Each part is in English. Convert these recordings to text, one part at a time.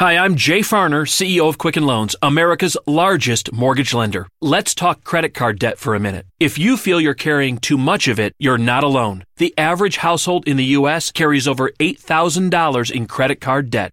Hi, I'm Jay Farner, CEO of Quicken Loans, America's largest mortgage lender. Let's talk credit card debt for a minute. If you feel you're carrying too much of it, you're not alone. The average household in the U.S. carries over $8,000 in credit card debt.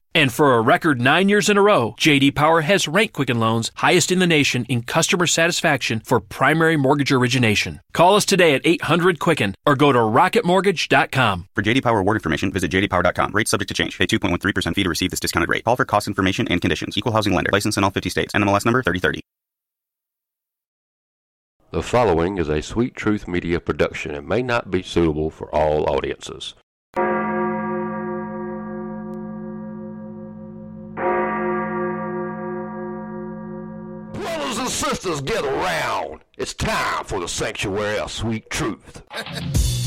And for a record nine years in a row, JD Power has ranked Quicken Loans highest in the nation in customer satisfaction for primary mortgage origination. Call us today at 800 Quicken or go to rocketmortgage.com. For JD Power award information, visit jdpower.com. Rates subject to change. Pay 2.13% fee to receive this discounted rate. Call for cost information and conditions. Equal housing lender. License in all 50 states. NMLS number 3030. The following is a Sweet Truth Media production and may not be suitable for all audiences. Sisters, get around. It's time for the Sanctuary of Sweet Truth.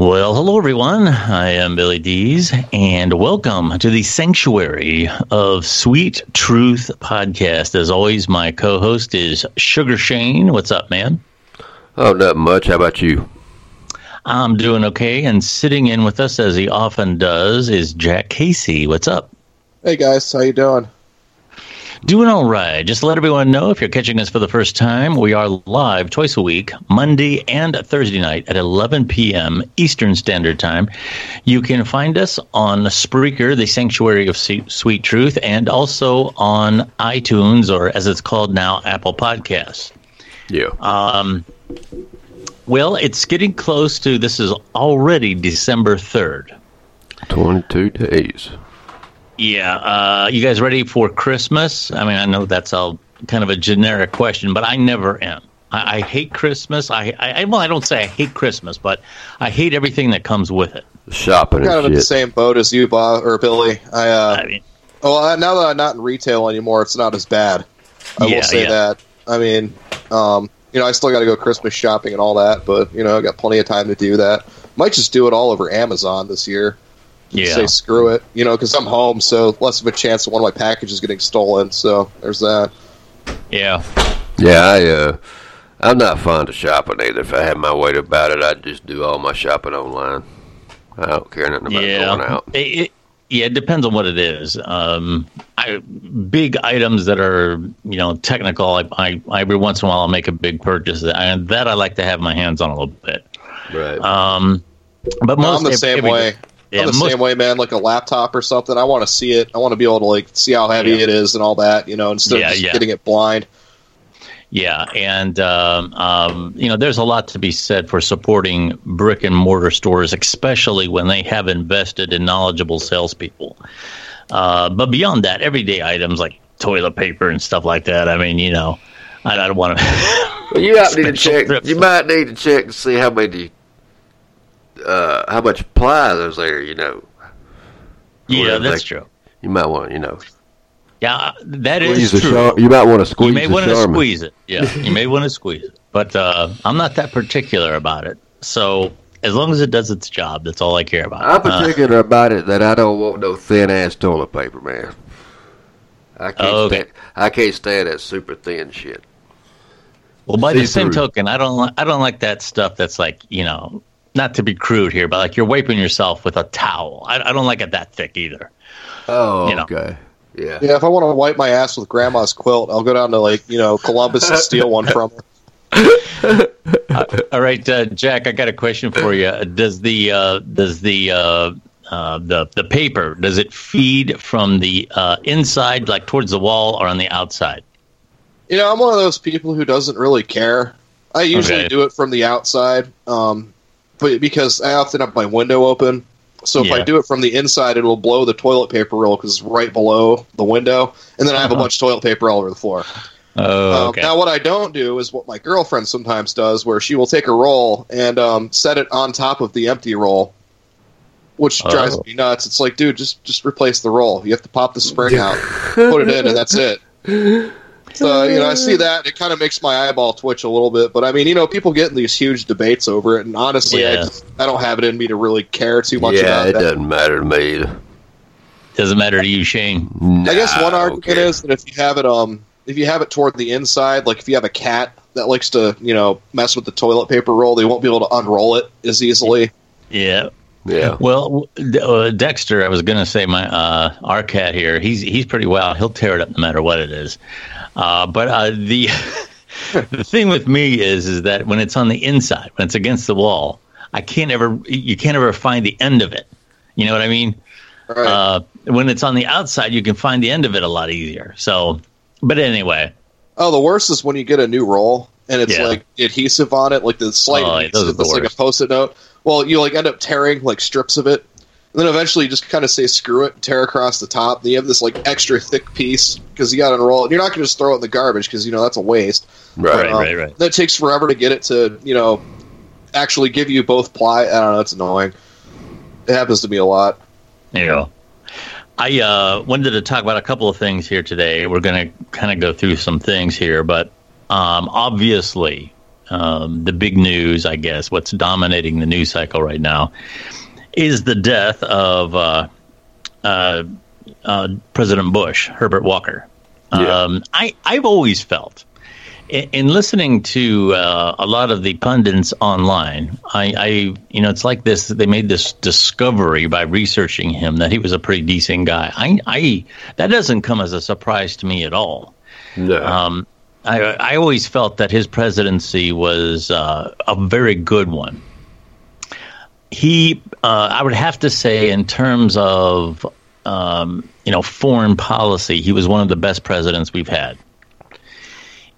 Well, hello everyone. I am Billy Dees, and welcome to the Sanctuary of Sweet Truth podcast. As always, my co-host is Sugar Shane. What's up, man? Oh, not much. How about you? I'm doing okay, and sitting in with us, as he often does, is Jack Casey. What's up? Hey guys, how you doing? Doing all right. Just to let everyone know, if you're catching us for the first time, we are live twice a week, Monday and Thursday night at 11 p.m. Eastern Standard Time. You can find us on Spreaker, the Sanctuary of Sweet Truth, and also on iTunes, or as it's called now, Apple Podcasts. Yeah. Um, well, it's getting close to, this is already December 3rd. 22 days. Yeah. Uh, you guys ready for Christmas? I mean, I know that's all kind of a generic question, but I never am. I, I hate Christmas. I, I well, I don't say I hate Christmas, but I hate everything that comes with it. Shopping I'm kind and of in the same boat as you, Bob or Billy. I uh, I mean, well, now that I'm not in retail anymore, it's not as bad. I Yeah, will say yeah. that. I mean, um, you know, I still got to go Christmas shopping and all that, but you know, I got plenty of time to do that. Might just do it all over Amazon this year. Yeah. Say screw it, you know, because I'm home, so less of a chance of one of my packages getting stolen. So there's that. Yeah. Yeah, I, uh, I'm not fond of shopping either. If I had my way about it, I'd just do all my shopping online. I don't care nothing about yeah. going out. It, it, yeah, it depends on what it is. Um, I, big items that are you know technical. I, I, I every once in a while I'll make a big purchase, and that I like to have my hands on a little bit. Right. Um, but No, most I'm the ev- same every- way. Yeah, I'm the most- same way, man. Like a laptop or something. I want to see it. I want to be able to like see how heavy Yeah. it is and all that. You know, instead Yeah, of just yeah. getting it blind. Yeah, and um, um, you know, there's a lot to be said for supporting brick and mortar stores, especially when they have invested in knowledgeable salespeople. Uh, but beyond that, everyday items like toilet paper and stuff like that. I mean, you know, I, I don't want to. Well, you might need to check. trips. You might need to check to see how many, uh, how much ply there's there. You know, yeah, that's they- true. you might want. You know, Yeah, that is true. char- You might want to squeeze you may want to squeeze it. Yeah, you may want to squeeze it. But uh, I'm not that particular about it. So as long as it does its job, that's all I care about. I'm Uh, particular about it that I don't want no thin ass toilet paper, man. I can't Okay. stand. I can't stand that super thin shit. Well, by the same token, I don't li- I don't like that stuff that's like you know not to be crude here, but like you're wiping yourself with a towel. I, I don't like it that thick either. Oh, You know. okay. Yeah. Yeah, if I want to wipe my ass with grandma's quilt, I'll go down to like you know Columbus and steal one from her. All right, uh, Jack, I got a question for you. Does the uh, does the uh, uh, the the paper does it feed from the uh, inside, like towards the wall, or on the outside? You know, I'm one of those people who doesn't really care. I usually Okay. do it from the outside, um, but because I often have my window open. So if I do it from the inside, it'll blow the toilet paper roll because it's right below the window, and then I have a Uh-huh. bunch of toilet paper all over the floor. Oh, Um, now, what I don't do is what my girlfriend sometimes does, where she will take a roll and um, set it on top of the empty roll, which drives Oh. me nuts. It's like, dude, just just replace the roll. You have to pop the spring out, put it in, and that's it. So you know, I see that it kind of makes my eyeball twitch a little bit. But I mean, you know, people get in these huge debates over it, and honestly, I just I don't have it in me to really care too much yeah, about it that. doesn't matter to me either. Doesn't matter to you, Shane. I guess one argument okay. is that if you have it um if you have it toward the inside, like if you have a cat that likes to, you know, mess with the toilet paper roll, they won't be able to unroll it as easily. Yeah. Yeah. Well, uh, Dexter, I was going to say my uh, our cat here. He's he's pretty wild. He'll tear it up no matter what it is. Uh, but uh, the the thing with me is is that when it's on the inside, when it's against the wall, I can't ever you can't ever find the end of it. You know what I mean? Right. Uh, when it's on the outside, you can find the end of it a lot easier. So, but anyway, oh, the worst is when you get a new roll and it's Yeah. like adhesive on it, like the slight Oh, adhesive that's like a post-it note. Well, you like end up tearing like strips of it. And then eventually you just kind of say screw it, tear across the top. Then you have this like extra thick piece because you got to unroll it. You're not going to just throw it in the garbage because you know that's a waste. Right. Right, Um, right, right. That takes forever to get it to, you know, actually give you both ply. I don't know. It's annoying. It happens to me a lot. There you go. I uh, wanted to talk about a couple of things here today. We're going to kind of go through some things here, but um, obviously, um, the big news, I guess, what's dominating the news cycle right now is the death of uh, uh, uh, President Bush, Herbert Walker. Yeah. Um, I, I've always felt, in, in listening to uh, a lot of the pundits online, I, I, you know, it's like this. They made this discovery by researching him that he was a pretty decent guy. I, I, that doesn't come as a surprise to me at all. No. Um, I, I always felt that his presidency was uh, a very good one. He, uh, I would have to say, in terms of um, you know foreign policy, he was one of the best presidents we've had.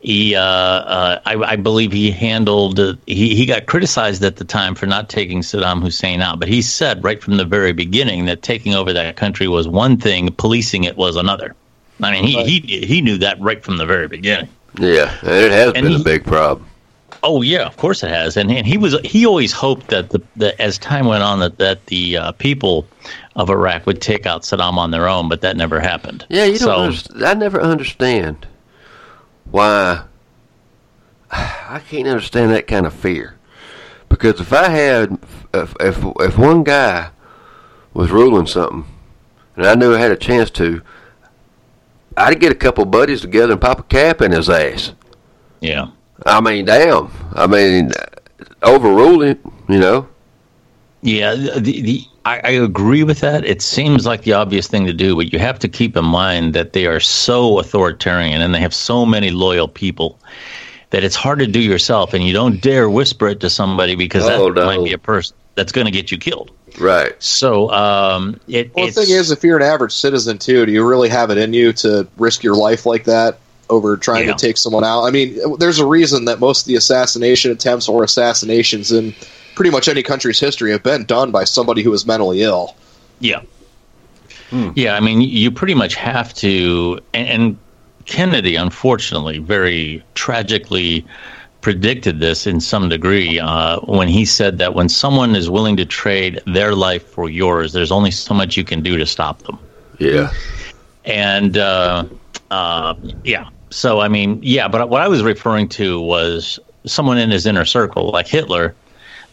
He, uh, uh, I, I believe, he handled. He he got criticized at the time for not taking Saddam Hussein out, but he said right from the very beginning that taking over that country was one thing, policing it was another. I mean, he he he knew that right from the very beginning. Yeah. And it has and been he- a big problem. Oh yeah, of course it has, and and he was he always hoped that the, the as time went on that that the uh, people of Iraq would take out Saddam on their own, but that never happened. Yeah, you don't. So- I never understand why. I can't understand that kind of fear. Because if I had, if if if one guy was ruling something, and I knew I had a chance to, I'd get a couple buddies together and pop a cap in his ass. Yeah, I mean, damn. I mean, overruling. You know. yeah. The, the I, I agree with that. It seems like the obvious thing to do, but you have to keep in mind that they are so authoritarian and they have so many loyal people that it's hard to do yourself, and you don't dare whisper it to somebody because Oh, that no. might be a person that's going to get you killed. Right. So um, it, Well, the it's, thing is, if you're an average citizen too, do you really have it in you to risk your life like that over trying Yeah. to take someone out? I mean, there's a reason that most of the assassination attempts or assassinations in pretty much any country's history have been done by somebody who is mentally ill. Yeah. Yeah, I mean, you pretty much have to. And, and Kennedy, unfortunately, very tragically predicted this in some degree uh, when he said that when someone is willing to trade their life for yours, there's only so much you can do to stop them. Yeah. And uh, uh, yeah, so I mean, yeah, but what I was referring to was someone in his inner circle, like Hitler.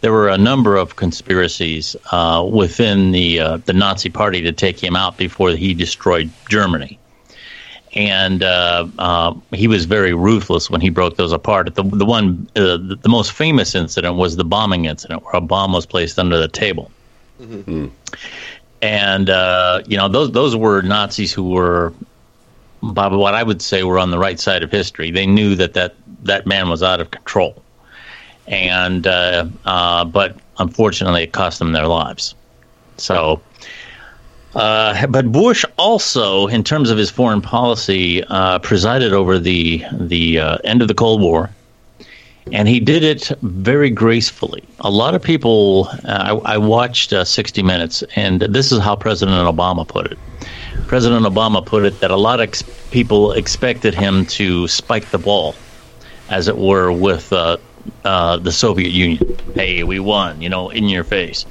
There were a number of conspiracies uh, within the uh, the Nazi Party to take him out before he destroyed Germany. And uh, uh, he was very ruthless when he broke those apart. The the one uh, the, the most famous incident was the bombing incident where a bomb was placed under the table, mm-hmm. and uh, you know those those were Nazis who were, by what I would say, were on the right side of history. They knew that that that man was out of control, and uh, uh, but unfortunately, it cost them their lives. So uh, but Bush also, in terms of his foreign policy, uh, presided over the the uh, end of the Cold War, and he did it very gracefully. A lot of people, uh, I, I, watched uh, 60 Minutes, and this is how President Obama put it. President Obama put it that a lot of ex- people expected him to spike the ball, as it were, with the Soviet Union. Hey, we won, you know, in your face,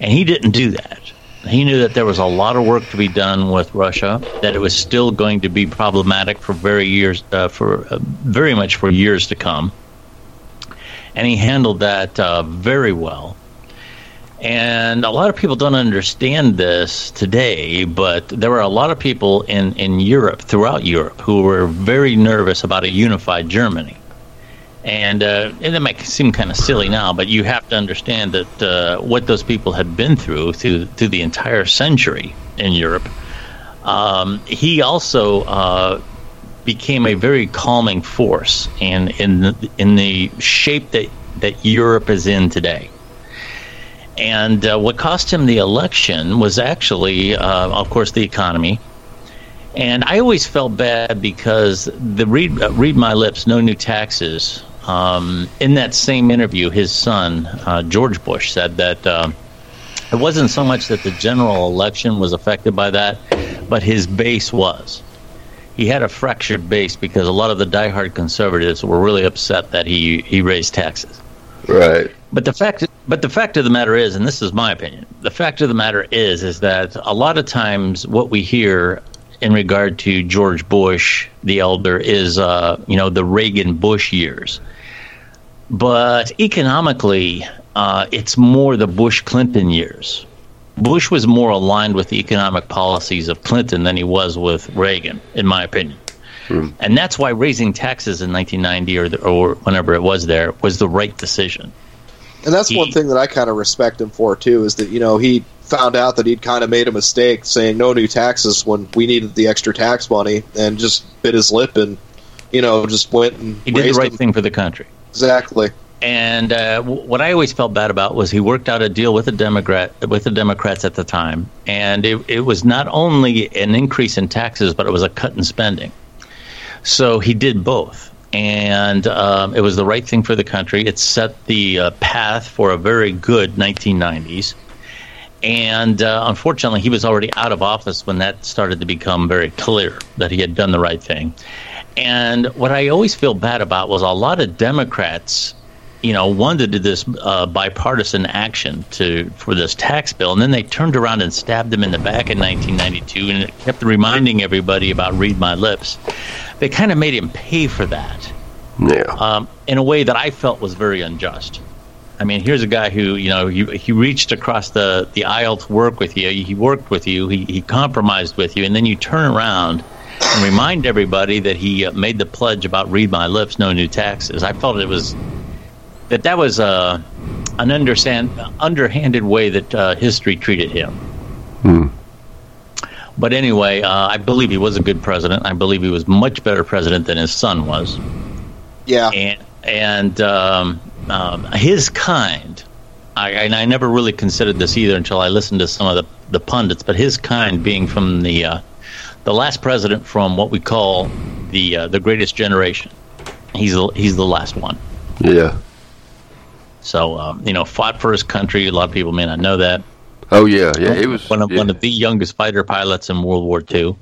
and he didn't do that he knew that there was a lot of work to be done with Russia, that it was still going to be problematic for very years, uh, for uh, very much for years to come, and he handled that uh, very well. And a lot of people don't understand this today, but there were a lot of people in, in Europe, throughout Europe, who were very nervous about a unified Germany and uh, and it might seem kind of silly now, but you have to understand that uh, what those people had been through through through the entire century in Europe. Um, he also uh, became a very calming force in in the, in the shape that that Europe is in today. And uh, what cost him the election was actually, uh, of course, the economy. And I always felt bad because the read read my lips, no new taxes um, in that same interview, his son, uh, George Bush, said that uh, it wasn't so much that the general election was affected by that, but his base was. He had a fractured base because a lot of the diehard conservatives were really upset that he, he raised taxes. Right. But the fact but the fact of the matter is, and this is my opinion, the fact of the matter is is that a lot of times what we hear in regard to George Bush the elder is uh, you know the Reagan Bush years but economically, uh, it's more the Bush Clinton years. Bush was more aligned with the economic policies of Clinton than he was with Reagan, in my opinion. Hmm. And that's why raising taxes in 1990 or, the, or whenever it was there was the right decision. And that's he, one thing that I kind of respect him for, too, is that, you know, he found out that he'd kind of made a mistake saying no new taxes when we needed the extra tax money and just bit his lip and, you know, just went and. He did the right them. thing for the country. Exactly. And uh, what I always felt bad about was he worked out a deal with the Democrat with the Democrats at the time, and it, it was not only an increase in taxes, but it was a cut in spending. So he did both, and um, it was the right thing for the country. It set the uh, path for a very good 1990s. And uh, unfortunately, he was already out of office when that started to become very clear that he had done the right thing. And what I always feel bad about was a lot of Democrats, you know, wanted to do this uh, bipartisan action to for this tax bill, and then they turned around and stabbed them in the back in 1992, and it kept reminding everybody about "Read My Lips." They kind of made him pay for that, yeah, um, in a way that I felt was very unjust. I mean, here's a guy who, you know, he, he reached across the, the aisle to work with you. He worked with you. He, he compromised with you. And then you turn around and remind everybody that he uh, made the pledge about "Read My Lips, No New Taxes." I felt it was that that was uh, an understand underhanded way that uh, history treated him. Hmm. But anyway, uh, I believe he was a good president. I believe he was much better president than his son was. Yeah, and and um, um, his kind. I, and I never really considered this either until I listened to some of the, the pundits. But his kind, being from the uh, the last president from what we call the uh, the greatest generation. He's the, he's the last one. Yeah. So um, you know, fought for his country. A lot of people may not know that. Oh yeah, yeah. He was one of yeah. one of the youngest fighter pilots in World War II.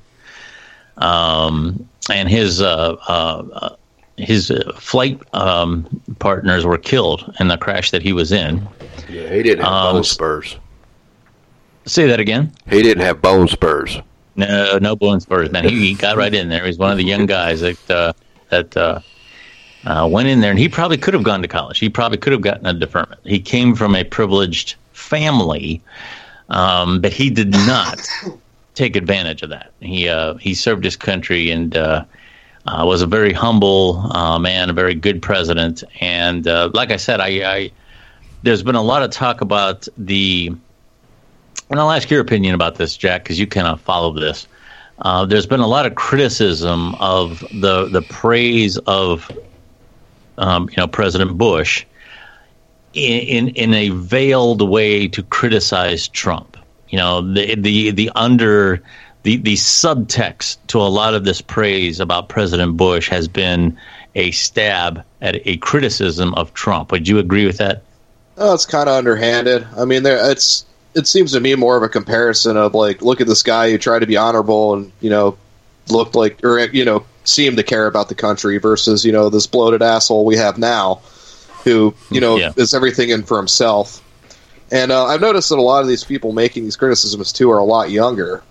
Um, and his uh, uh, his uh, flight um, partners were killed in the crash that he was in. Yeah, he didn't have um, bone spurs. Say that again. He didn't have bone spurs. No, no bone spurs, man. He, he got right in there. He's one of the young guys that uh, that uh, uh, went in there, and he probably could have gone to college. He probably could have gotten a deferment. He came from a privileged family, um, but he did not. take advantage of that. He uh, he served his country and uh, uh, was a very humble uh, man, a very good president. And uh, like I said, I, I there's been a lot of talk about the, and I'll ask your opinion about this, Jack, because you kind of follow this. Uh, there's been a lot of criticism of the the praise of um, you know President Bush in, in in a veiled way to criticize Trump. You know the the the under the the subtext to a lot of this praise about President Bush has been a stab at a criticism of Trump. Would you agree with that? Oh, it's kind of underhanded. I mean, there it's it seems to me more of a comparison of like, look at this guy who tried to be honorable and you know looked like or you know seemed to care about the country versus you know this bloated asshole we have now who you know yeah. is everything in for himself. And uh, I've noticed that a lot of these people making these criticisms too are a lot younger,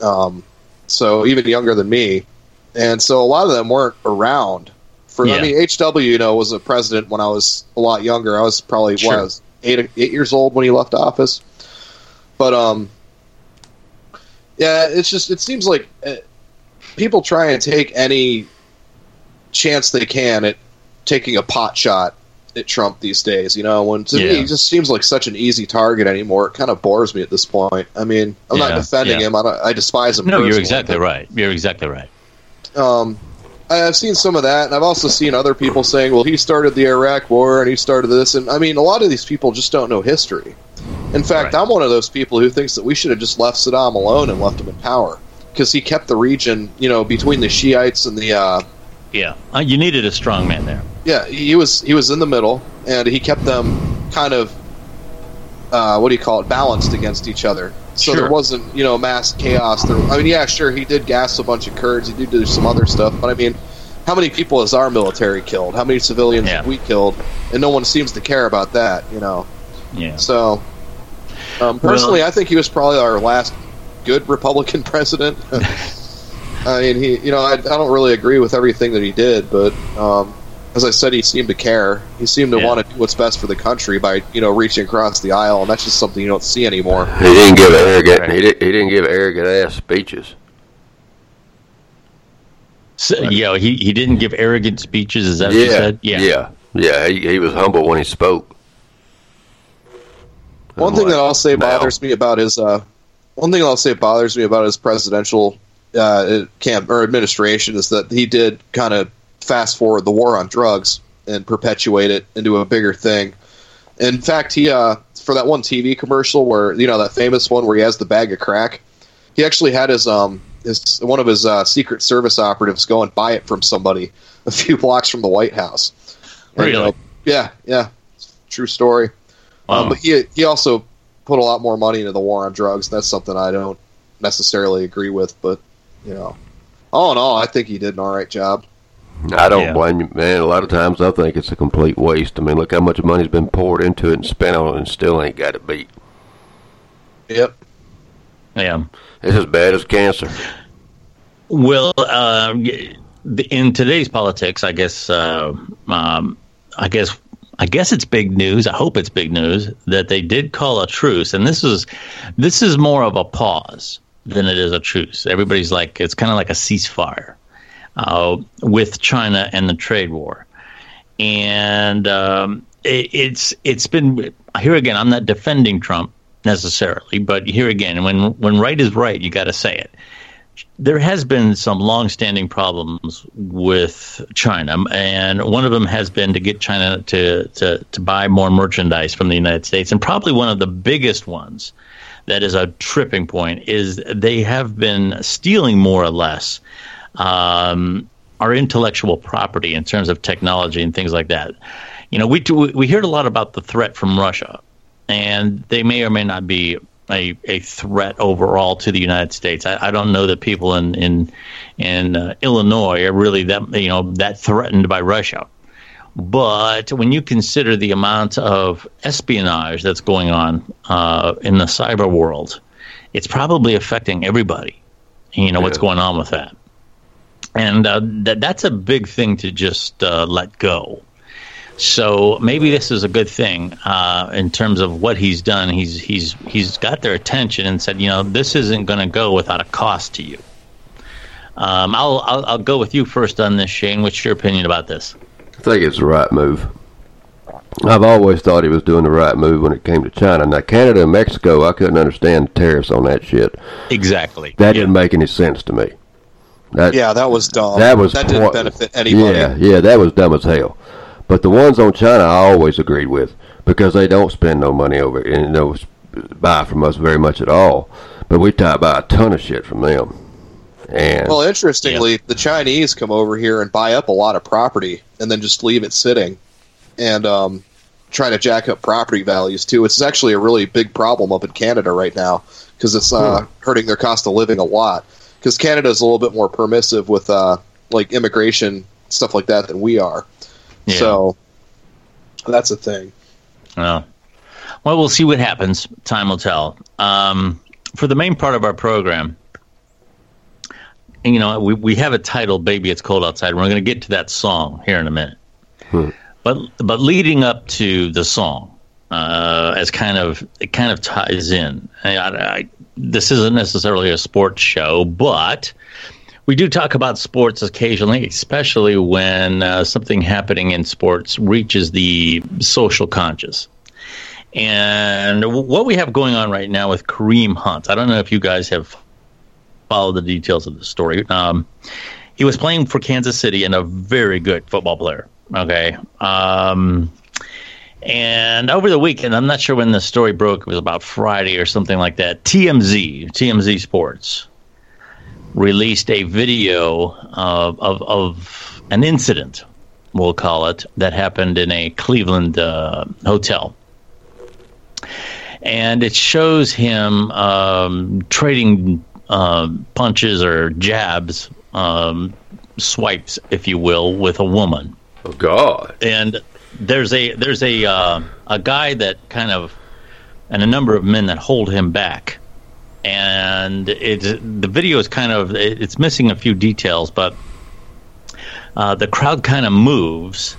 um, so even younger than me, and so a lot of them weren't around. For yeah. I mean, HW, you know, was a president when I was a lot younger. I was probably sure. what, I was eight eight years old when he left office. But um, yeah, it's just it seems like uh, people try and take any chance they can at taking a pot shot at Trump these days. You know, when to yeah. me he just seems like such an easy target anymore. It kind of bores me at this point. I mean, I'm yeah, not defending yeah. him. I, I, despise him. No, you're exactly right. You're exactly right. Um, I've seen some of that, and I've also seen other people saying, "Well, he started the Iraq War and he started this." And I mean, a lot of these people just don't know history. In fact, right. I'm one of those people who thinks that we should have just left Saddam alone and left him in power because he kept the region, you know, between the Shiites and the. Uh, yeah, uh, you needed a strong man there. Yeah, he was he was in the middle, and he kept them kind of uh, what do you call it balanced against each other. So sure. there wasn't you know mass chaos. There, I mean, yeah, sure, he did gas a bunch of Kurds. He did do some other stuff, but I mean, how many people has our military killed? How many civilians yeah. have we killed? And no one seems to care about that, you know. Yeah. So, um, personally, well, I think he was probably our last good Republican president. I mean, he, you know, I, I, don't really agree with everything that he did, but um, as I said, he seemed to care. He seemed to yeah. want to do what's best for the country by, you know, reaching across the aisle, and that's just something you don't see anymore. He didn't give arrogant. He, did, he didn't give arrogant ass speeches. So, right. Yeah, he, he didn't give arrogant speeches. Is that yeah, what you said? Yeah, yeah, yeah. He, he was humble when he spoke. One thing that I'll say bothers me about his uh, one thing I'll say bothers me about his presidential uh, camp or administration is that he did kind of fast forward the war on drugs and perpetuate it into a bigger thing. In fact, he uh, for that one TV commercial where you know that famous one where he has the bag of crack, he actually had his um his one of his uh, Secret Service operatives go and buy it from somebody a few blocks from the White House. Really? And, yeah, yeah, true story. Um. But he he also put a lot more money into the war on drugs. That's something I don't necessarily agree with, but you know, all in all, I think he did an all right job. I don't yeah. blame you, man. A lot of times I think it's a complete waste. I mean, look how much money's been poured into it and spent on it, and still ain't got it beat. Yep. Yeah. It's as bad as cancer. Well, uh, in today's politics, I guess, uh, um, I guess, I guess it's big news. I hope it's big news that they did call a truce, and this is this is more of a pause than it is a truce. Everybody's like, it's kind of like a ceasefire uh, with China and the trade war. And um, it, it's it's been here again. I'm not defending Trump necessarily, but here again, when when right is right, you got to say it. There has been some long-standing problems with China, and one of them has been to get China to, to, to buy more merchandise from the United States, and probably one of the biggest ones that is a tripping point is they have been stealing more or less um, our intellectual property in terms of technology and things like that. You know, we we heard a lot about the threat from Russia, and they may or may not be a, a threat overall to the United States. I, I don't know that people in in in uh, Illinois are really that you know that threatened by Russia. But when you consider the amount of espionage that's going on uh, in the cyber world, it's probably affecting everybody. You know yeah. what's going on with that and uh, that that's a big thing to just uh, let go. So maybe this is a good thing uh, in terms of what he's done. He's he's he's got their attention and said, you know, this isn't going to go without a cost to you. Um, I'll, I'll I'll go with you first on this, Shane. What's your opinion about this? I think it's the right move. I've always thought he was doing the right move when it came to China. Now, Canada and Mexico, I couldn't understand the tariffs on that shit. Exactly. That didn't make any sense to me. That, Yeah, that was dumb. That was that didn't point- benefit anybody. Yeah, yeah, that was dumb as hell. But the ones on China, I always agreed with because they don't spend no money over and you know buy from us very much at all. But we try buy a ton of shit from them. And Well, interestingly, the Chinese come over here and buy up a lot of property and then just leave it sitting and um, try to jack up property values too. It's actually a really big problem up in Canada right now because it's uh, hurting their cost of living a lot. Because Canada is a little bit more permissive with uh, like immigration stuff like that than we are. Yeah. So that's a thing. Oh. Well, we'll see what happens. Time will tell. Um, for the main part of our program, you know, we, we have a title, Baby It's Cold Outside. We're going to get to that song here in a minute. But but leading up to the song, uh, as kind of it kind of ties in. I, I, this isn't necessarily a sports show, but we do talk about sports occasionally, especially when uh, something happening in sports reaches the social conscious. And what we have going on right now with Kareem Hunt, I don't know if you guys have followed the details of the story. Um, he was playing for Kansas City and a very good football player. Okay. Um, and over the weekend, I'm not sure when the story broke. It was about Friday or something like that. TMZ, TMZ Sports, released a video of, of, of an incident, we'll call it, that happened in a Cleveland uh, hotel. And it shows him um, trading um, punches or jabs, um, swipes, if you will, with a woman. Oh God, and there's a there's a uh, a guy that kind of and a number of men that hold him back and it's the video is kind of it's missing a few details but uh, the crowd kind of moves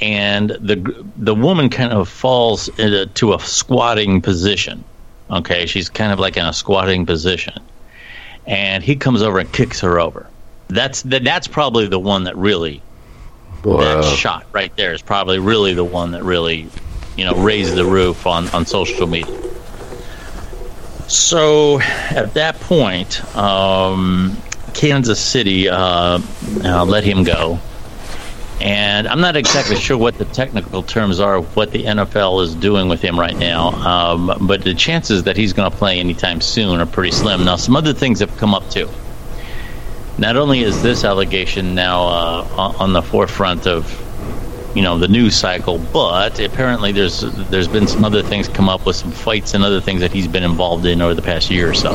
and the the woman kind of falls into, to a squatting position. Okay she's kind of like in a squatting position. And he comes over and kicks her over. That's that, that's probably the one that really that shot right there is probably really the one that really, you know, raised the roof on, on social media. So at that point, um, Kansas City uh, uh, let him go. And I'm not exactly sure what the technical terms are of what the NFL is doing with him right now, um, but the chances that he's going to play anytime soon are pretty slim. Now, some other things have come up too not only is this allegation now uh, on on the forefront of you know the news cycle, but apparently there's there's been some other things come up with some fights and other things that he's been involved in over the past year or so.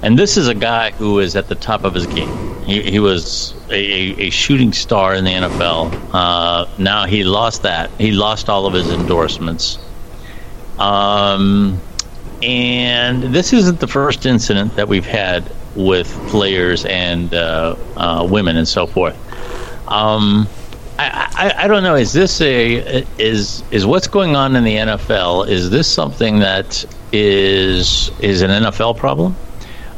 And this is a guy who is at the top of his game. He, he was a, a shooting star in the NFL. Uh, now he lost that. He lost all of his endorsements. Um, and this isn't the first incident that we've had with players and uh, uh, women and so forth. Um, I, I, don't know. Is this a is is what's going on in the NFL? Is this something that is is an NFL problem,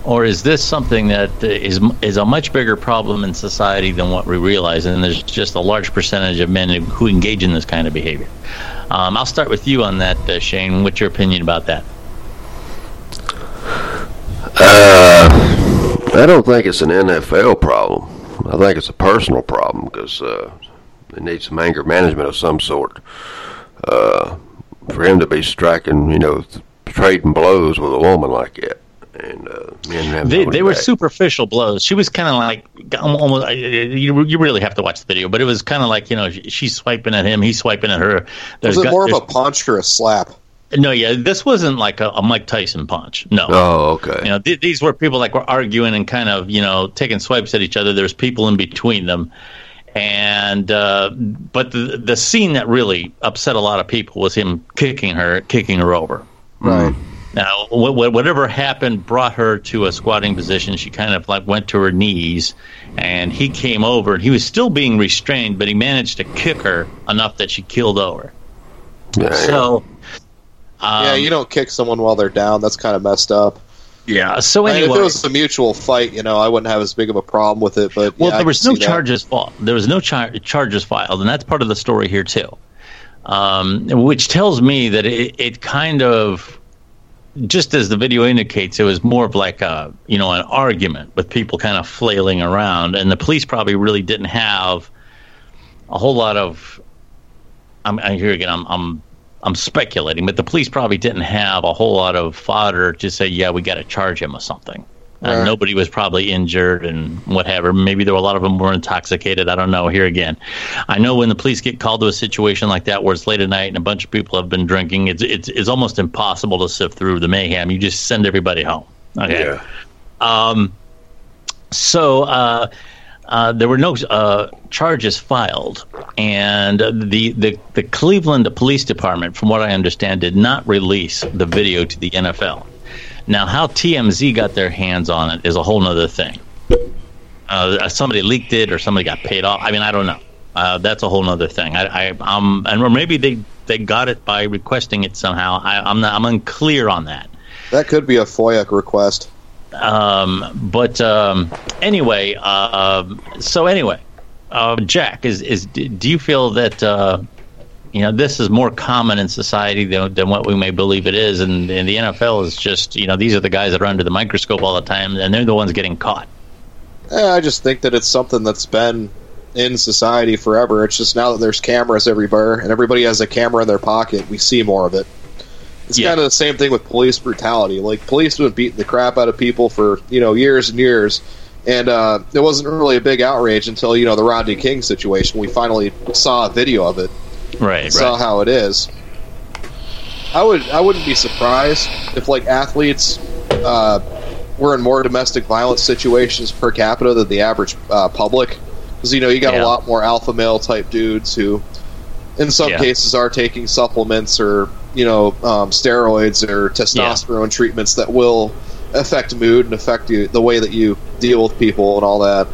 or is this something that is is a much bigger problem in society than what we realize? And there's just a large percentage of men who, who engage in this kind of behavior. Um, I'll start with you on that, uh, Shane. What's your opinion about that? Uh, I don't think it's an NFL problem. I think it's a personal problem because uh, they need some anger management of some sort. Uh, for him to be striking, you know, trading blows with a woman like that, and uh, men They, they were back. superficial blows. She was kind of like almost. You, you really have to watch the video, but it was kind of like you know she's swiping at him, he's swiping at her. There's Was it gu- more of a punch or a slap? no? Yeah, this wasn't like a, a Mike Tyson punch. No, Oh, okay. you know th- these were people like were arguing and kind of you know taking swipes at each other. There's people in between them, and uh, but the the scene that really upset a lot of people was him kicking her, kicking her over. Right. Now, wh- wh- whatever happened brought her to a squatting position. She kind of like went to her knees, and he came over. and He was still being restrained, but he managed to kick her enough that she keeled over. Yeah, So, um, yeah, you don't kick someone while they're down. That's kind of messed up. Yeah. So I mean, anyway, if it was a mutual fight, you know, I wouldn't have as big of a problem with it. But Well, yeah, there was no see that. charges filed. There was no char- charges filed, and that's part of the story here too. Um, which tells me that it, it kind of, just as the video indicates, it was more of like a you know an argument with people kind of flailing around, and the police probably really didn't have a whole lot of. I'm I, here again. I'm I'm I'm speculating, but the police probably didn't have a whole lot of fodder to say, yeah, we got to charge him with something. Uh, nobody was probably injured and whatever. Maybe there were a lot of them were intoxicated. I don't know. Here again, I know when the police get called to a situation like that where it's late at night and a bunch of people have been drinking, it's it's, it's almost impossible to sift through the mayhem. You just send everybody home. Okay. Yeah. Um, so uh, uh, there were no uh, charges filed, and the, the the Cleveland Police Department, from what I understand, did not release the video to the NFL. Now, how TMZ got their hands on it is a whole other thing. Uh, somebody leaked it, or somebody got paid off. I mean, I don't know. Uh, that's a whole other thing. I, I, um, and or maybe they, they got it by requesting it somehow. I, I'm not. I'm unclear on that. That could be a FOIA request. Um, but um, anyway, uh, so anyway, uh, Jack, is is do you feel that uh, you know this is more common in society than, than what we may believe it is, and, and the NFL is just you know these are the guys that are under the microscope all the time, and they're the ones getting caught. Yeah, I just think that it's something that's been in society forever. It's just now that there's cameras everywhere and everybody has a camera in their pocket, we see more of it. It's Yeah. kind of the same thing with police brutality. Like police have been beating the crap out of people for you know years and years, and uh, it wasn't really a big outrage until you know the Rodney King situation. We finally saw a video of it, Right, saw right. how it is. I would I wouldn't be surprised if like athletes uh, were in more domestic violence situations per capita than the average uh, public, because you know you got Yeah. a lot more alpha male type dudes who, in some Yeah. cases, are taking supplements or you know um, steroids or testosterone treatments that will affect mood and affect you, the way that you deal with people and all that.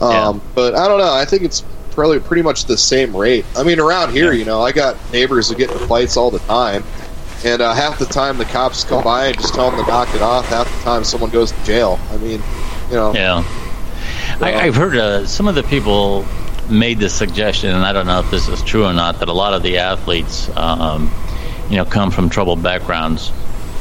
Um, Yeah. But I don't know. I think it's probably pretty much the same rate. I mean, around here, you know, I got neighbors who get into fights all the time, and uh, half the time the cops come by and just tell them to knock it off. Half the time, someone goes to jail. I mean, you know, Yeah. I, I've heard uh, some of the people made this suggestion, and I don't know if this is true or not, that a lot of the athletes, um, you know, come from troubled backgrounds.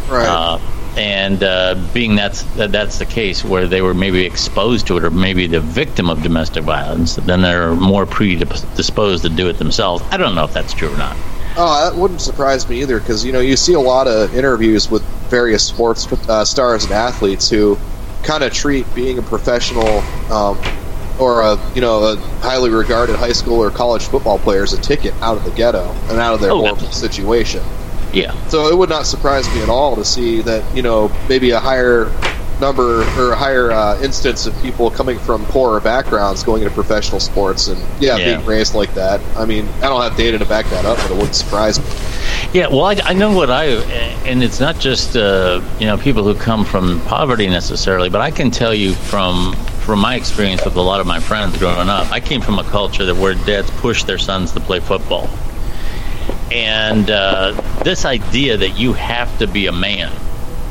right? Uh, and uh, being that's that, that's the case where they were maybe exposed to it or maybe the victim of domestic violence, then they're more predisposed to do it themselves. I don't know if that's true or not. Oh, that wouldn't surprise me either, because you know you see a lot of interviews with various sports uh, stars and athletes who kind of treat being a professional um, or a you know a highly regarded high school or college football player as a ticket out of the ghetto and out of their Oh, horrible absolutely. situation. Yeah, So it would not surprise me at all to see that you know maybe a higher number or a higher uh, instance of people coming from poorer backgrounds going into professional sports and yeah, Yeah. being raised like that. I mean, I don't have data to back that up, but it wouldn't surprise me. yeah. Well, I, I know what I, and it's not just uh, you know people who come from poverty necessarily, but I can tell you from from my experience with a lot of my friends growing up, I came from a culture that where dads pushed their sons to play football. And uh, this idea that you have to be a man,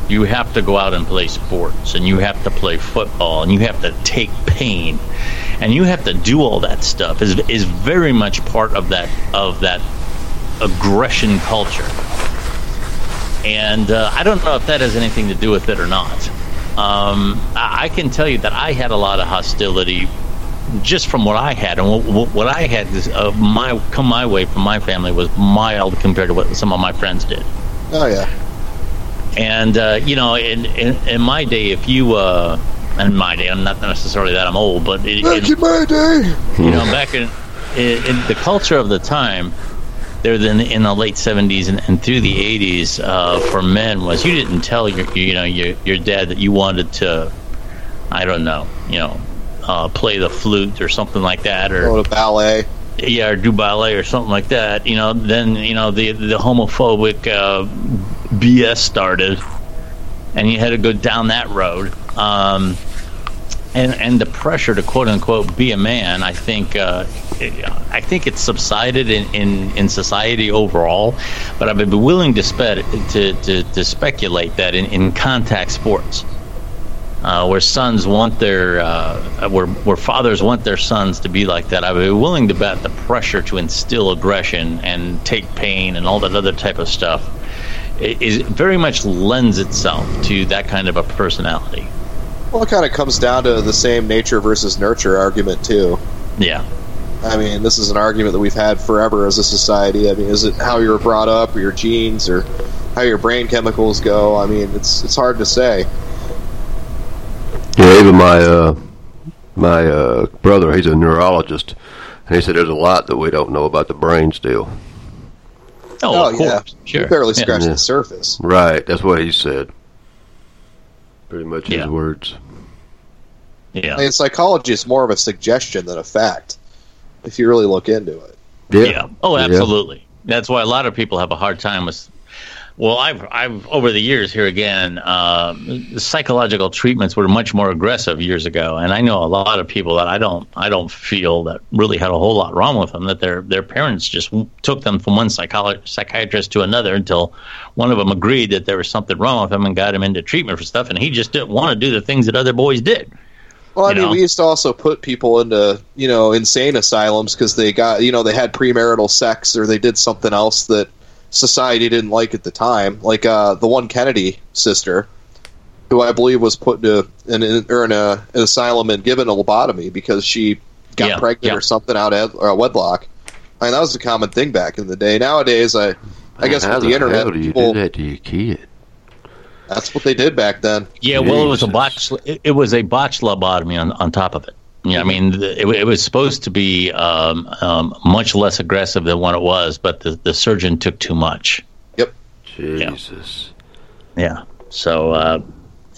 you have to go out and play sports, and you have to play football, and you have to take pain, and you have to do all that stuff is is very much part of that of that aggression culture. And uh, I don't know if that has anything to do with it or not. Um, I, I can tell you that I had a lot of hostility just from what I had, and what, what I had uh, my come my way from my family was mild compared to what some of my friends did. Oh yeah, And uh, you know, in, in in my day, if you uh, in my day, I'm not necessarily that I'm old, but in, back in my day. you know, back in, in in the culture of the time, there in, in the late '70s and, and through the '80s, uh, for men was you didn't tell your you know your your dad that you wanted to, I don't know, you know, uh, play the flute or something like that, or Go to ballet. yeah, or do ballet or something like that. You know, then you know the the homophobic uh, BS started, and you had to go down that road. Um, and and the pressure to quote unquote be a man, I think uh, I think it's subsided in, in, in society overall. But I would be willing to, spe- to, to, to speculate that in, in contact sports, uh, where sons want their uh, where where fathers want their sons to be like that, I would be willing to bet the pressure to instill aggression and take pain and all that other type of stuff is very much lends itself to that kind of a personality. Well, it kind of comes down to the same nature versus nurture argument too. Yeah. I mean, this is an argument that we've had forever as a society. I mean, is it how you were brought up, or your genes, or how your brain chemicals go? I mean, it's it's hard to say. Yeah, even my uh, my uh, brother, he's a neurologist, and he said there's a lot that we don't know about the brain still. Oh, oh yeah, sure. We barely scratched yeah. the surface. Right, that's what he said. Pretty much yeah. his words. Yeah. I mean, psychology is more of a suggestion than a fact, if you really look into it. Yeah. yeah. Oh, absolutely. Yeah. That's why a lot of people have a hard time with well, I've, I've over the years here again, uh, psychological treatments were much more aggressive years ago, and I know a lot of people that I don't, I don't feel that really had a whole lot wrong with them. That their their parents just took them from one psycholo- psychiatrist to another until one of them agreed that there was something wrong with him and got him into treatment for stuff, and he just didn't want to do the things that other boys did. Well, I mean, know? we used to also put people into you know insane asylums because they got you know they had premarital sex or they did something else that society didn't like at the time, like uh, the one Kennedy sister, who I believe was put into an, or in a, an asylum and given a lobotomy because she got yeah, pregnant yeah. or something out of uh, wedlock. I mean, that was a common thing back in the day. Nowadays, I, I guess with the, the internet, hell do you people, do that to your kid? That's what they did back then. Yeah, Jesus. well, it was a botch. It, was a botched lobotomy on, on top of it. Yeah, I mean, it, it was supposed to be um, um, much less aggressive than what it was, but the, the surgeon took too much. Yep. Jesus. Yeah. yeah. So, uh,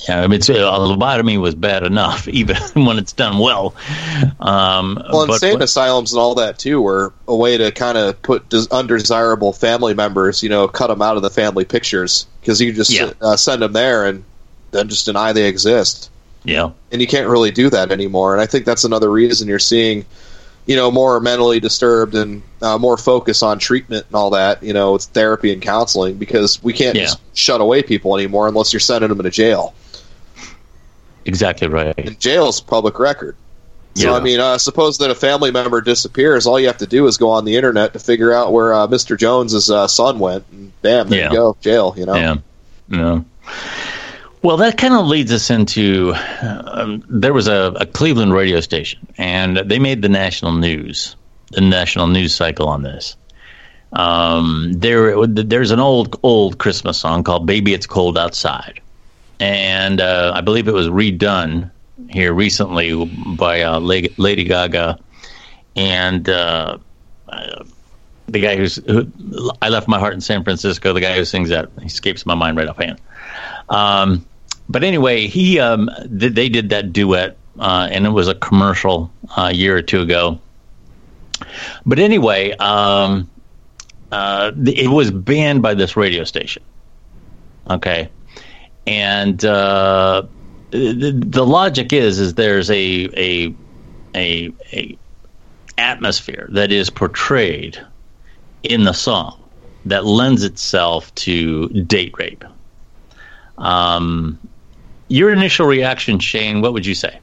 yeah, I mean, a lobotomy was bad enough, even when it's done well. Um, well, insane but, asylums and all that too were a way to kind of put undesirable family members, you know, cut them out of the family pictures because you just yeah. uh, send them there and then just deny they exist. Yeah. And you can't really do that anymore. And I think that's another reason you're seeing, you know, more mentally disturbed and uh, more focus on treatment and all that, you know, it's therapy and counseling because we can't yeah. just shut away people anymore unless you're sending them to jail. Exactly right. And jail's public record. So, yeah. I mean, uh, suppose that a family member disappears, all you have to do is go on the internet to figure out where uh, Mr. Jones's uh, son went, and bam, there yeah. you go, jail, you know? Yeah. No. Well, that kind of leads us into um, there was a, a, Cleveland radio station, and they made the national news, the national news cycle on this. Um, there, there's an old old Christmas song called "Baby It's Cold Outside," and uh, I believe it was redone here recently by uh, Lady Gaga and uh, the guy who's who, I left my heart in San Francisco. The guy who sings that escapes my mind right offhand. Um, but anyway, he um, th- they did that duet, uh, and it was a commercial uh, a year or two ago. But anyway, um, uh, it was banned by this radio station. Okay, and uh, the, the logic is is there's a a a, a atmosphere that is portrayed in the song that lends itself to date rape. Um, your initial reaction, Shane, what would you say?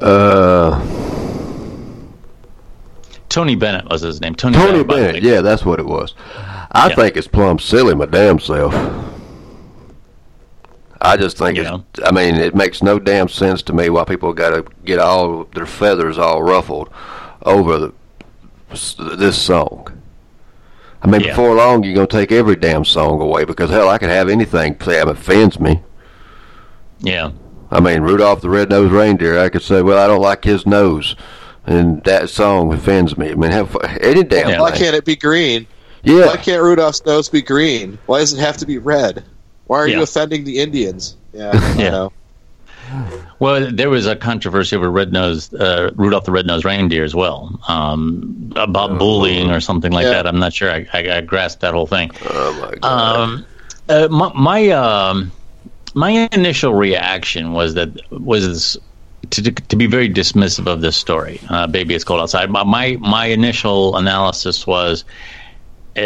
Uh, Tony Bennett was his name. Tony, Tony Bennett, Bennett yeah, that's what it was. I yeah. think it's plumb silly, my damn self. I just think it's. I mean, it makes no damn sense to me why people got to get all their feathers all ruffled over the, this song. I mean, yeah. before long, you're going to take every damn song away because, hell, I could have anything say it offends me. Yeah. I mean, Rudolph the Red-Nosed Reindeer, I could say, well, I don't like his nose, and that song offends me. I mean, have, any damn yeah. Why can't it be green? Yeah. Why can't Rudolph's nose be green? Why does it have to be red? Why are yeah. you offending the Indians? Yeah, yeah. Well, there was a controversy over red nosed uh, Rudolph the Red-Nosed Reindeer as well, um, about oh, bullying or something like yeah. that. I'm not sure I, I, I grasped that whole thing. Oh my god! Um, Uh, my my, um, my initial reaction was that was to, to be very dismissive of this story. Uh, Baby, it's cold outside. My, my initial analysis was. Uh,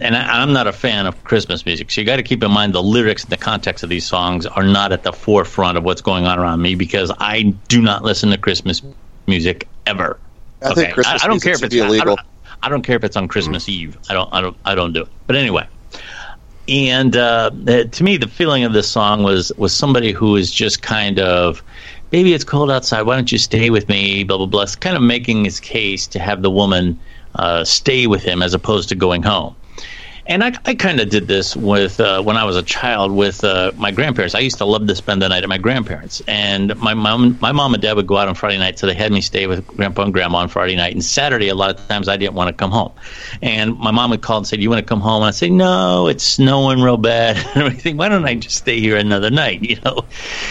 and I, I'm not a fan of Christmas music, so you got to keep in mind the lyrics and the context of these songs are not at the forefront of what's going on around me because I do not listen to Christmas music ever. I Okay. think Christmas I, I don't music care if it's be I illegal. don't, I don't care if it's on Christmas Eve. I don't. I don't. I don't do it. But anyway, and uh, uh, to me, the feeling of this song was was somebody who is just kind of, baby, it's cold outside. Why don't you stay with me? Blah blah blah. It's kind of making his case to have the woman uh, stay with him as opposed to going home. And I, I kind of did this with uh, when I was a child with uh, my grandparents. I used to love to spend the night at my grandparents, and my mom, my mom and dad would go out on Friday night, so they had me stay with grandpa and grandma on Friday night. And Saturday, a lot of times, I didn't want to come home, and my mom would call and say, "Do you want to come home?" And I'd say, "No, it's snowing real bad and everything. Why don't I just stay here another night?" You know.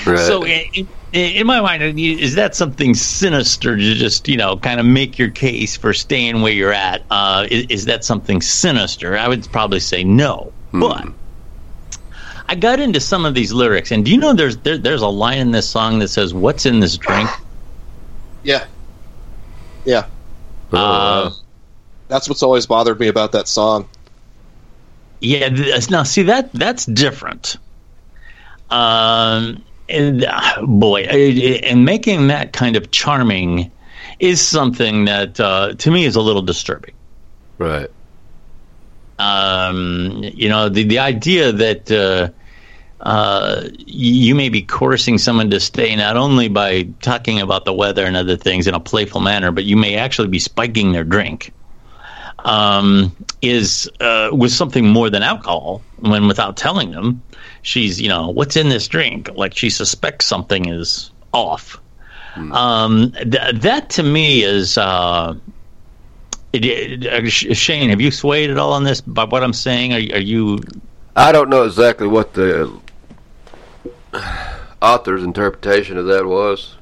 Right. So in, in, in my mind, is that something sinister to just you know kind of make your case for staying where you're at? Uh, is, is that something sinister? I would probably say no, but. I got into some of these lyrics, and do you know there's there, there's a line in this song that says, "What's in this drink?" Yeah. Yeah. Uh, That's what's always bothered me about that song. Yeah, th- now see that that's different. Um, and uh, boy, and making that kind of charming is something that uh, to me is a little disturbing. Right. Um, you know, the the idea that uh, uh, you may be coercing someone to stay not only by talking about the weather and other things in a playful manner, but you may actually be spiking their drink. Um, is uh, with something more than alcohol when without telling them she's you know what's in this drink? Like she suspects something is off. Um, th- that to me is uh, it, it, uh, Sh- Shane have you swayed at all on this by what I'm saying? Are, are you I don't know exactly what the author's interpretation of that was.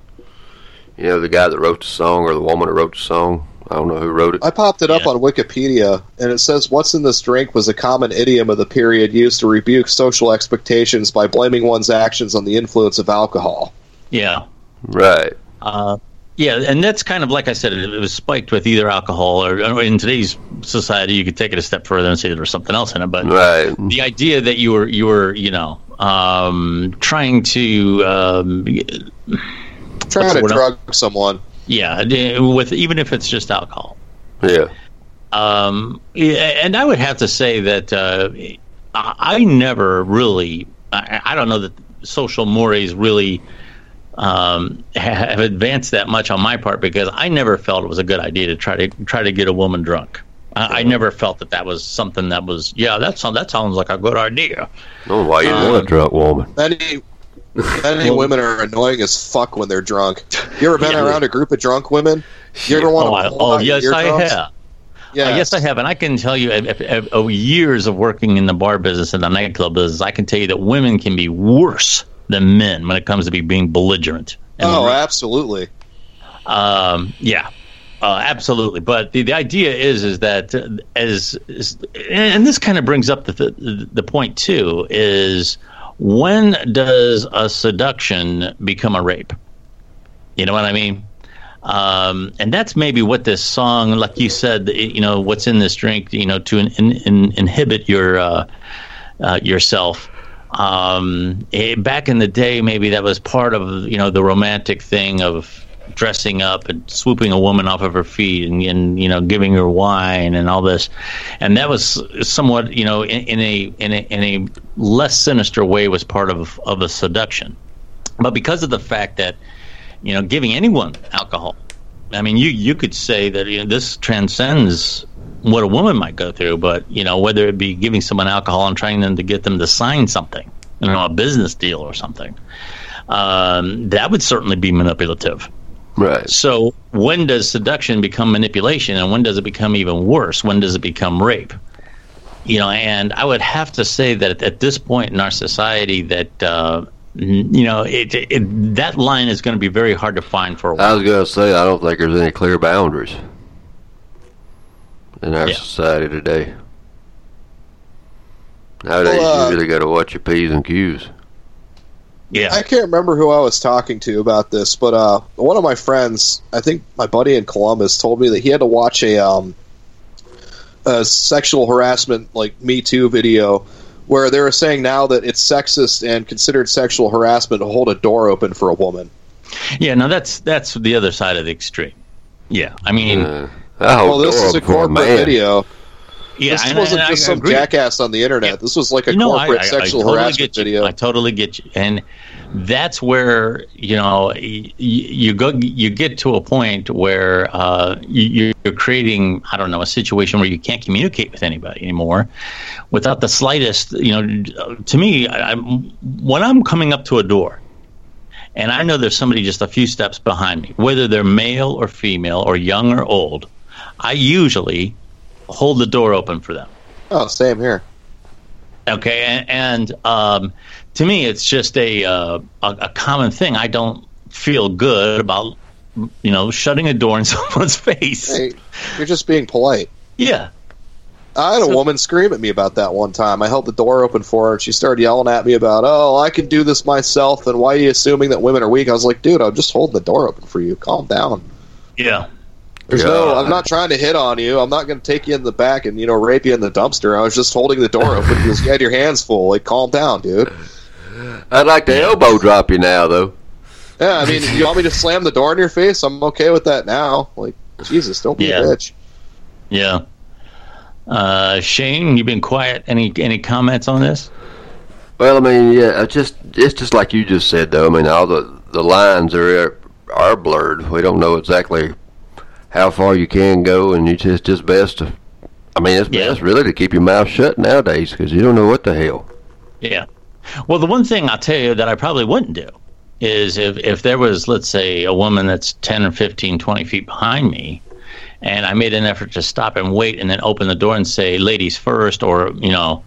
You know, the guy that wrote the song or the woman that wrote the song. I don't know who wrote it. I popped it up Yeah. on Wikipedia, and it says, What's in this drink was a common idiom of the period used to rebuke social expectations by blaming one's actions on the influence of alcohol. yeah Right. Uh, yeah, and that's kind of like I said, it, it was spiked with either alcohol or, or in today's society, you could take it a step further and say there was something else in it. But Right. the idea that you were you were you know um, trying to um, Trying to what drug someone. yeah with even if it's just alcohol. Yeah. Um, and I would have to say that uh, I, I never really, I, I don't know that social mores really um, have advanced that much on my part because I never felt it was a good idea to try to try to get a woman drunk. I, I never felt that that was something that was yeah that sounds that sounds like a good idea. I why you Uh, want a drunk woman. Many, women are annoying as fuck when they're drunk. You ever been Yeah. around a group of drunk women? You ever want Oh, to I, oh yes, I have. Yeah. Uh, yes, I have, and I can tell you, of, of, of years of working in the bar business and the nightclub business, I can tell you that women can be worse than men when it comes to be being belligerent. Oh, absolutely. Um, yeah, uh, absolutely. But the, the idea is is that uh, as, as and this kind of brings up the, the the point too is when does a seduction become a rape? You know what I mean? Um, and that's maybe what this song, like you said, you know, what's in this drink, you know, to in, in, in, inhibit your uh, uh, yourself. Um, eh, back in the day, maybe that was part of you know the romantic thing of dressing up and swooping a woman off of her feet and, and you know giving her wine and all this, and that was somewhat you know in, in a in a in a less sinister way was part of of a seduction, but because of the fact that you know giving anyone alcohol, I mean you you could say that you know, this transcends what a woman might go through, but you know whether it be giving someone alcohol and trying them to get them to sign something, you know, a business deal or something, um, that would certainly be manipulative. Right. So when does seduction become manipulation, and when does it become even worse? When does it become rape? You know, and I would have to say that at this point in our society, that uh, you know, it, it, that line is going to be very hard to find for a while. I was going to say, I don't think there's any clear boundaries in our Yeah. society today. Nowadays, Well, uh, you really got to watch your p's and q's. Yeah. I can't remember who I was talking to about this, but uh, one of my friends, I think my buddy in Columbus, told me that he had to watch a, um, a sexual harassment, like Me Too video, where they were saying now that it's sexist and considered sexual harassment to hold a door open for a woman. Yeah, no, that's that's the other side of the extreme. Yeah, I mean, Uh, I Well, this is a open corporate video. Yeah, this wasn't and I just some agree. jackass on the internet. Yeah. This was like a You know, corporate sexual totally harassment video. I totally get you, and that's where you know y- you go. You get to a point where uh, you- you're creating, I don't know, a situation where you can't communicate with anybody anymore without the slightest. You know, to me, when I'm coming up to a door. And I know there's somebody just a few steps behind me, whether they're male or female or young or old. I usually hold the door open for them. oh, same here. Okay, and, and um, to me, it's just a, uh, a a common thing. I don't feel good about you know shutting a door in someone's face. Hey, you're just being polite. Yeah, I had a woman scream at me about that one time. I held the door open for her. and She started yelling at me about, "Oh, I can do this myself." And why are you assuming that women are weak? I was like, "Dude, I'm just holding the door open for you. Calm down. yeah, There's no. I'm not trying to hit on you. I'm not going to take you in the back and you know rape you in the dumpster. I was just holding the door open because you had your hands full. Like, calm down, dude. I'd like to elbow drop you now, though. Yeah, I mean, you want me to slam the door in your face? I'm okay with that now. Like, Jesus, don't be Yeah. a bitch. yeah. Uh, Shane, you've been quiet. Any any comments on this? Well, I mean, yeah, it's just it's just like you just said, though. I mean, all the the lines are are blurred. We don't know exactly how far you can go, and it's just just best to. I mean, it's Yeah. best really to keep your mouth shut nowadays because you don't know what the hell. Yeah. Well, the one thing I'll tell you that I probably wouldn't do is if, if there was, let's say, a woman that's 10 or 15, 20 feet behind me, and I made an effort to stop and wait and then open the door and say, ladies first, or, you know,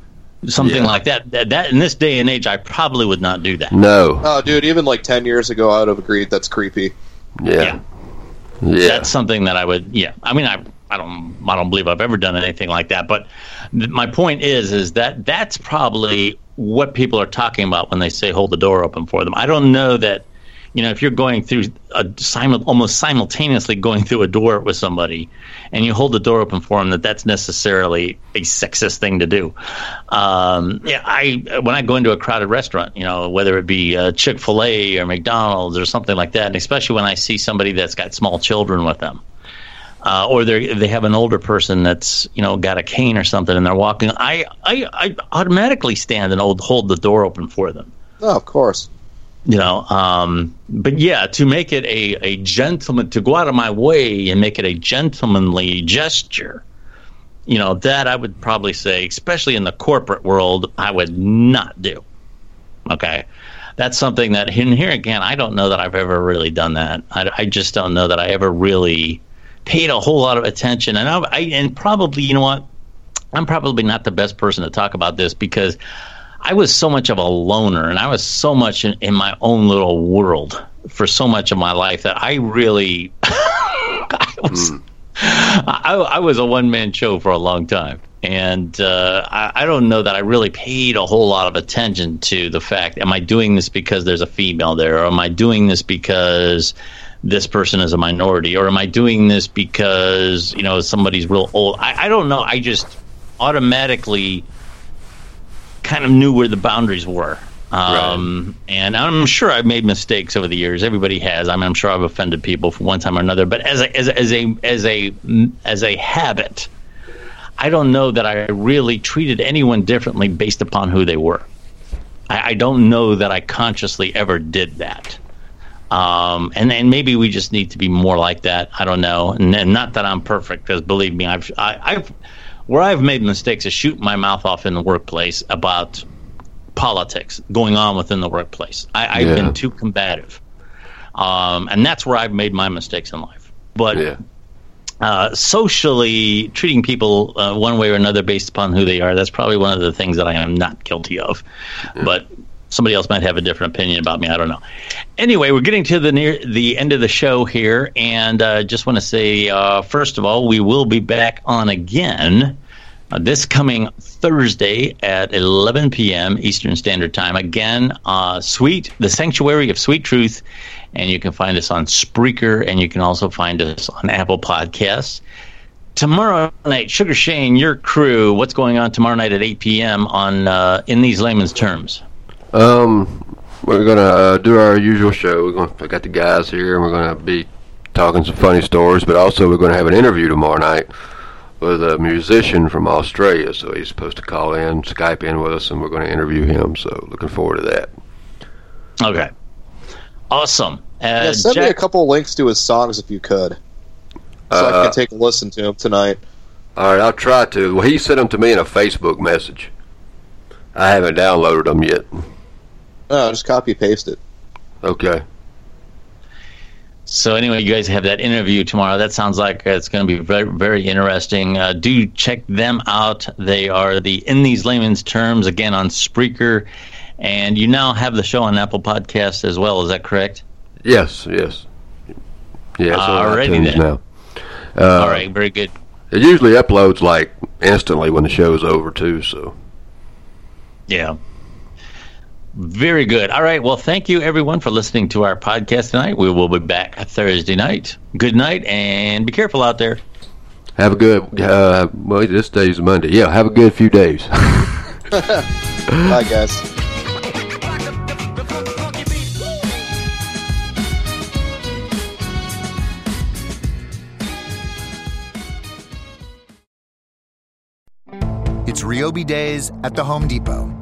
something Yeah. like that. that. That in this day and age, I probably would not do that. No, Oh, dude, even like ten years ago, I would have agreed that's creepy. yeah, yeah, That's something that I would, yeah. I mean, I, I don't, I don't believe I've ever done anything like that. But th- my point is, is that that's probably what people are talking about when they say hold the door open for them. I don't know that, you know, if you're going through a simul- almost simultaneously going through a door with somebody, and you hold the door open for them, that that's necessarily a sexist thing to do. Um, yeah, I when I go into a crowded restaurant, you know, whether it be uh, Chick Fil A or McDonald's or something like that, and especially when I see somebody that's got small children with them, uh, or they they have an older person that's you know got a cane or something, and they're walking, I I, I automatically stand and hold, hold the door open for them Oh, of course. You know um, but yeah to make it a, a gentleman to go out of my way and make it a gentlemanly gesture you know that i would probably say especially in the corporate world i would not do. Okay? That's something that in here again i don't know that i've ever really done that. I, I just don't know that i ever really paid a whole lot of attention. And I, I and probably you know what? I'm probably not the best person to talk about this because I was so much of a loner and I was so much in, in my own little world for so much of my life that I really I was I, I was a one man show for a long time. And uh, I, I don't know that I really paid a whole lot of attention to the fact am I doing this because there's a female there, or am I doing this because this person is a minority, or am I doing this because you know somebody's real old? I, I don't know. I just automatically kind of knew where the boundaries were. Um, And I'm sure I've made mistakes over the years. Everybody has. I mean, I'm sure I've offended people from one time or another. But as a, as a, as a as a as a habit, I don't know that I really treated anyone differently based upon who they were. I, I don't know that I consciously ever did that. Um, and and maybe we just need to be more like that. I don't know. And, and not that I'm perfect, because believe me, I've I, I've where I've made mistakes is shooting my mouth off in the workplace about politics going on within the workplace. I, I've Yeah. been too combative, um, and that's where I've made my mistakes in life. But yeah. uh, socially treating people uh, one way or another based upon who they are, that's probably one of the things that I am not guilty of. But somebody else might have a different opinion about me. I don't know. Anyway, we're getting to the near the end of the show here, and uh, just want to say, uh, first of all, we will be back on again uh, this coming Thursday at 11 p.m. Eastern Standard Time. Again, uh, Sweet, the Sanctuary of Sweet Truth, and you can find us on Spreaker, and you can also find us on Apple Podcasts. Tomorrow night, Sugar Shane, your crew, what's going on tomorrow night at 8 p.m. on uh, In These Layman's Terms? Um, we're gonna uh, do our usual show. We're gonna I got the guys here, and we're gonna be talking some funny stories, but also we're gonna have an interview tomorrow night with a musician from Australia. So he's supposed to call in, Skype in with us, and we're going to interview him. So looking forward to that. Okay, awesome. Uh, yeah, send Jack- me a couple links to his songs if you could, so I Uh, can take a listen to him tonight. All right, I'll try to. Well, he sent them to me in a Facebook message. I haven't downloaded them yet. No, just copy paste it. Okay. So anyway, you guys have that interview tomorrow. That sounds like it's going to be very, very interesting. Uh, do check them out. They are the in these layman's terms again on Spreaker, and you now have the show on Apple Podcasts as well. Is that correct? Yes. Yes. Yeah. It's on Alrighty iTunes then. now. Uh, All right, very good. It usually uploads like instantly when the show's over too. So Yeah. Very good. All right. Well, thank you everyone for listening to our podcast tonight. We will be back Thursday night. Good night and be careful out there. have a good. Uh, well, this day's Monday. Yeah. Have a good few days. Bye, guys. It's Ryobi Days at the Home Depot.